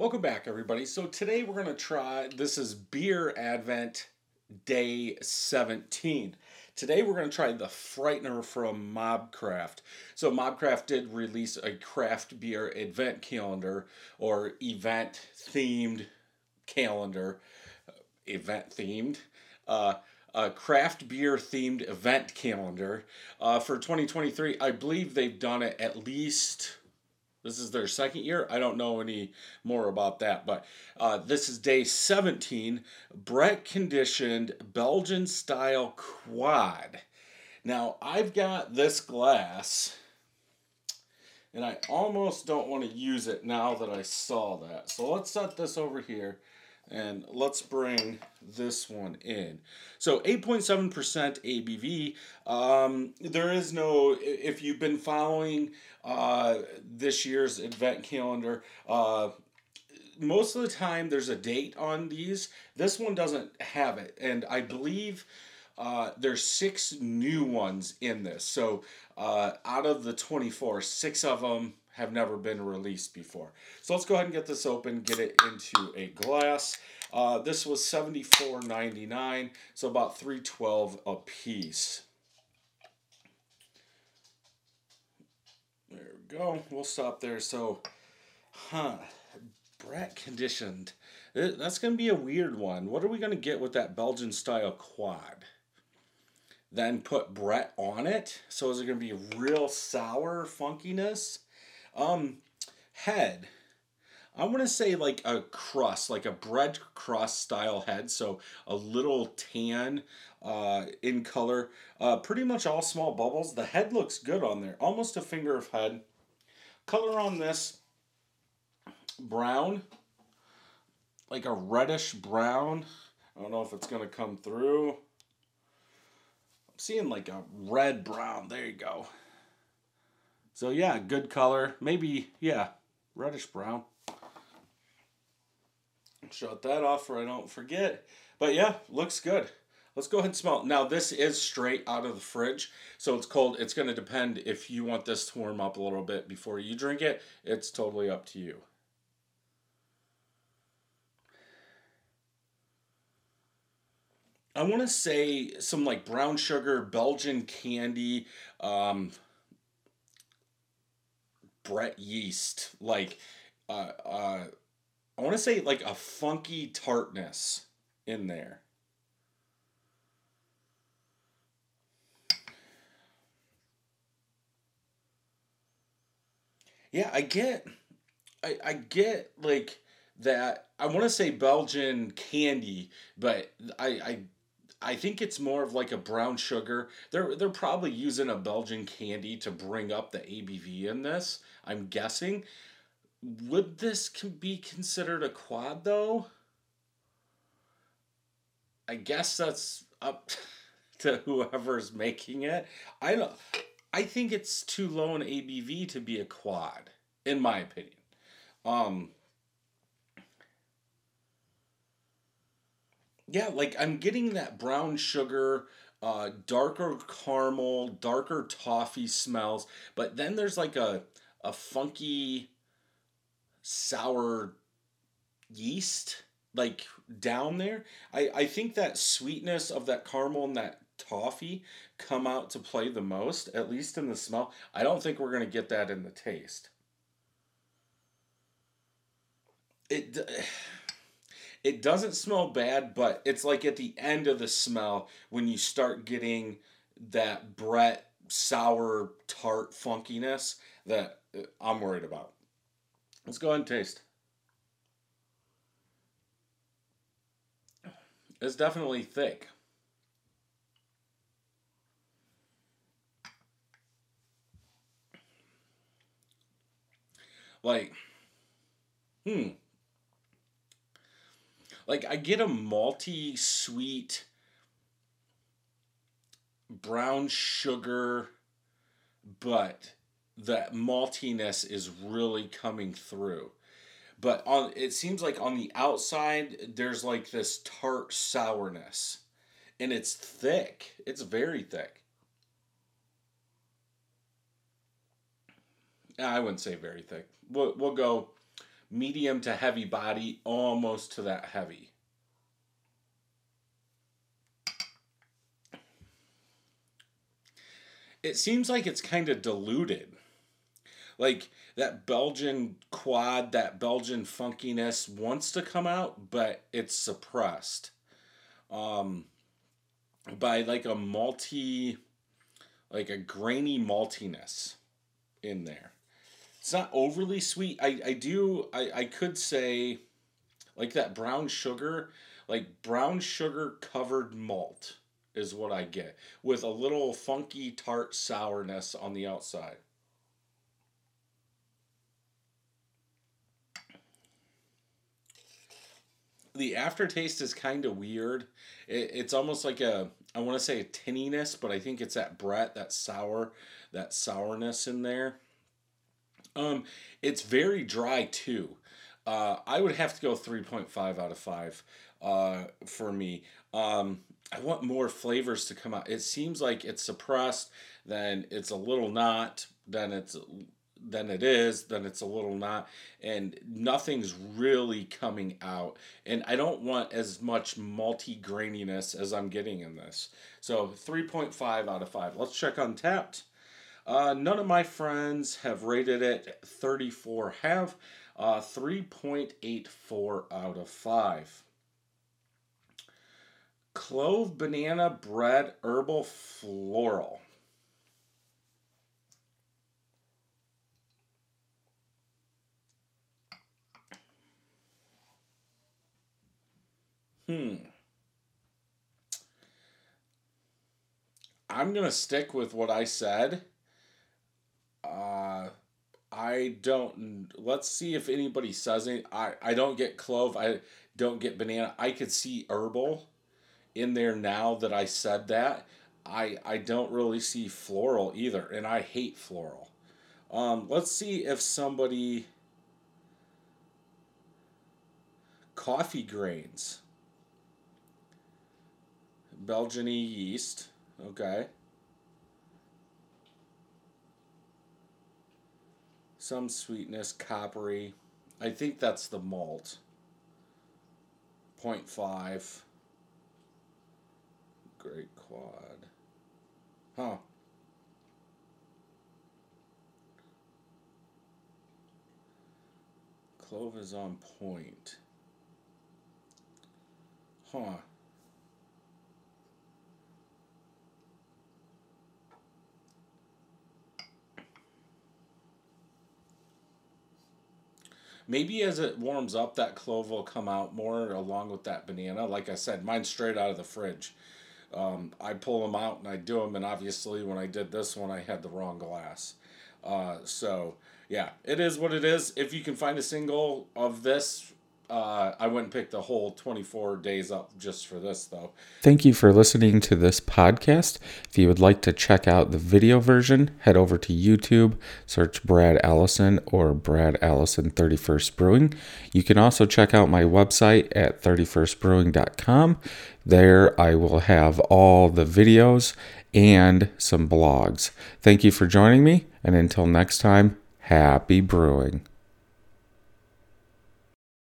Welcome back, everybody. So today we're going to try, this is Beer Advent Day 17. Today we're going to try the Freightner from Mobcraft. So Mobcraft did release a craft beer advent calendar or event themed calendar, event themed. Uh, a craft beer themed event calendar uh, for 2023. I believe they've done it at least this is their second year. I don't know any more about that, but uh, this is day 17, Brett conditioned Belgian style quad. Now, I've got this glass, and I almost don't want to use it now that I saw that. So let's set this over here and let's bring this one in. So 8.7% ABV. Um, there is no, if you've been following uh, this year's event calendar, uh, most of the time there's a date on these. This one doesn't have it. And I believe uh, there's six new ones in this. So uh, out of the 24, six of them have never been released before. So let's go ahead and get this open, get it into a glass. Uh, this was $74.99, so about 312 a piece. There we go. We'll stop there. So, huh, Brett conditioned. That's going to be a weird one. What are we going to get with that Belgian style quad? Then put Brett on it. So is it going to be real sour funkiness? Um, head. I want to say like a crust, like a bread crust style head. So a little tan uh, in color. Uh, pretty much all small bubbles. The head looks good on there. Almost a finger of head. Color on this brown. Like a reddish brown. I don't know if it's going to come through. I'm seeing like a red brown. There you go. So yeah, good color. Maybe, yeah, reddish brown. Shut that off or I don't forget. But yeah, looks good. Let's go ahead and smell. Now this is straight out of the fridge, so it's cold. It's going to depend if you want this to warm up a little bit before you drink it. It's totally up to you. I want to say some like brown sugar, Belgian candy, um, Brett yeast, like uh, uh, I want to say like a funky tartness in there. Yeah, I get I I get like that I want to say Belgian candy, but I I I think it's more of like a brown sugar. They're they're probably using a Belgian candy to bring up the ABV in this. I'm guessing. Would this be considered a quad though? I guess that's up to whoever's making it. I don't. I think it's too low in ABV to be a quad, in my opinion. Um, yeah, like I'm getting that brown sugar, uh, darker caramel, darker toffee smells, but then there's like a a funky sour yeast like down there. I, I think that sweetness of that caramel and that toffee come out to play the most, at least in the smell. I don't think we're going to get that in the taste. It it doesn't smell bad, but it's like at the end of the smell when you start getting that Brett sour tart funkiness that uh, I'm worried about. Let's go ahead and taste. It's definitely thick. Like, hmm. Like, I get a malty, sweet, brown sugar, but that maltiness is really coming through. But on it seems like on the outside there's like this tart sourness. And it's thick. It's very thick. I wouldn't say very thick. We'll, we'll go medium to heavy body, almost to that heavy. It seems like it's kind of diluted. Like that Belgian quad, that Belgian funkiness wants to come out, but it's suppressed um, by like a malty, like a grainy maltiness in there. It's not overly sweet. I, I do, I, I could say like that brown sugar, like brown sugar covered malt is what I get with a little funky tart sourness on the outside. The aftertaste is kind of weird. It, it's almost like a, I want to say a tinniness, but I think it's that Brett, that sour, that sourness in there. Um, it's very dry too. Uh, I would have to go 3.5 out of 5 uh, for me. Um, I want more flavors to come out. It seems like it's suppressed, then it's a little not, then it's then it is, then it's a little not, and nothing's really coming out. And I don't want as much multi graininess as I'm getting in this. So 3.5 out of 5. Let's check Untappd. Uh, none of my friends have rated it 34 have. Uh, 3.84 out of 5. Clove banana bread herbal floral. Hmm. I'm going to stick with what I said. I don't. Let's see if anybody says it. I, I don't get clove. I don't get banana. I could see herbal in there now that I said that. I I don't really see floral either, and I hate floral. Um, let's see if somebody coffee grains. Belgian yeast, okay. Some sweetness, coppery. I think that's the malt. 0.5. Great quad. Huh. Clove is on point. Huh. Maybe as it warms up, that clove will come out more along with that banana. Like I said, mine's straight out of the fridge. Um, I pull them out and I do them, and obviously when I did this one, I had the wrong glass. Uh, so yeah, it is what it is. If you can find a single of this uh, I wouldn't pick the whole 24 days up just for this, though. Thank you for listening to this podcast. If you would like to check out the video version, head over to YouTube, search Brad Allison or Brad Allison 31st Brewing. You can also check out my website at 31stbrewing.com. There I will have all the videos and some blogs. Thank you for joining me, and until next time, happy brewing.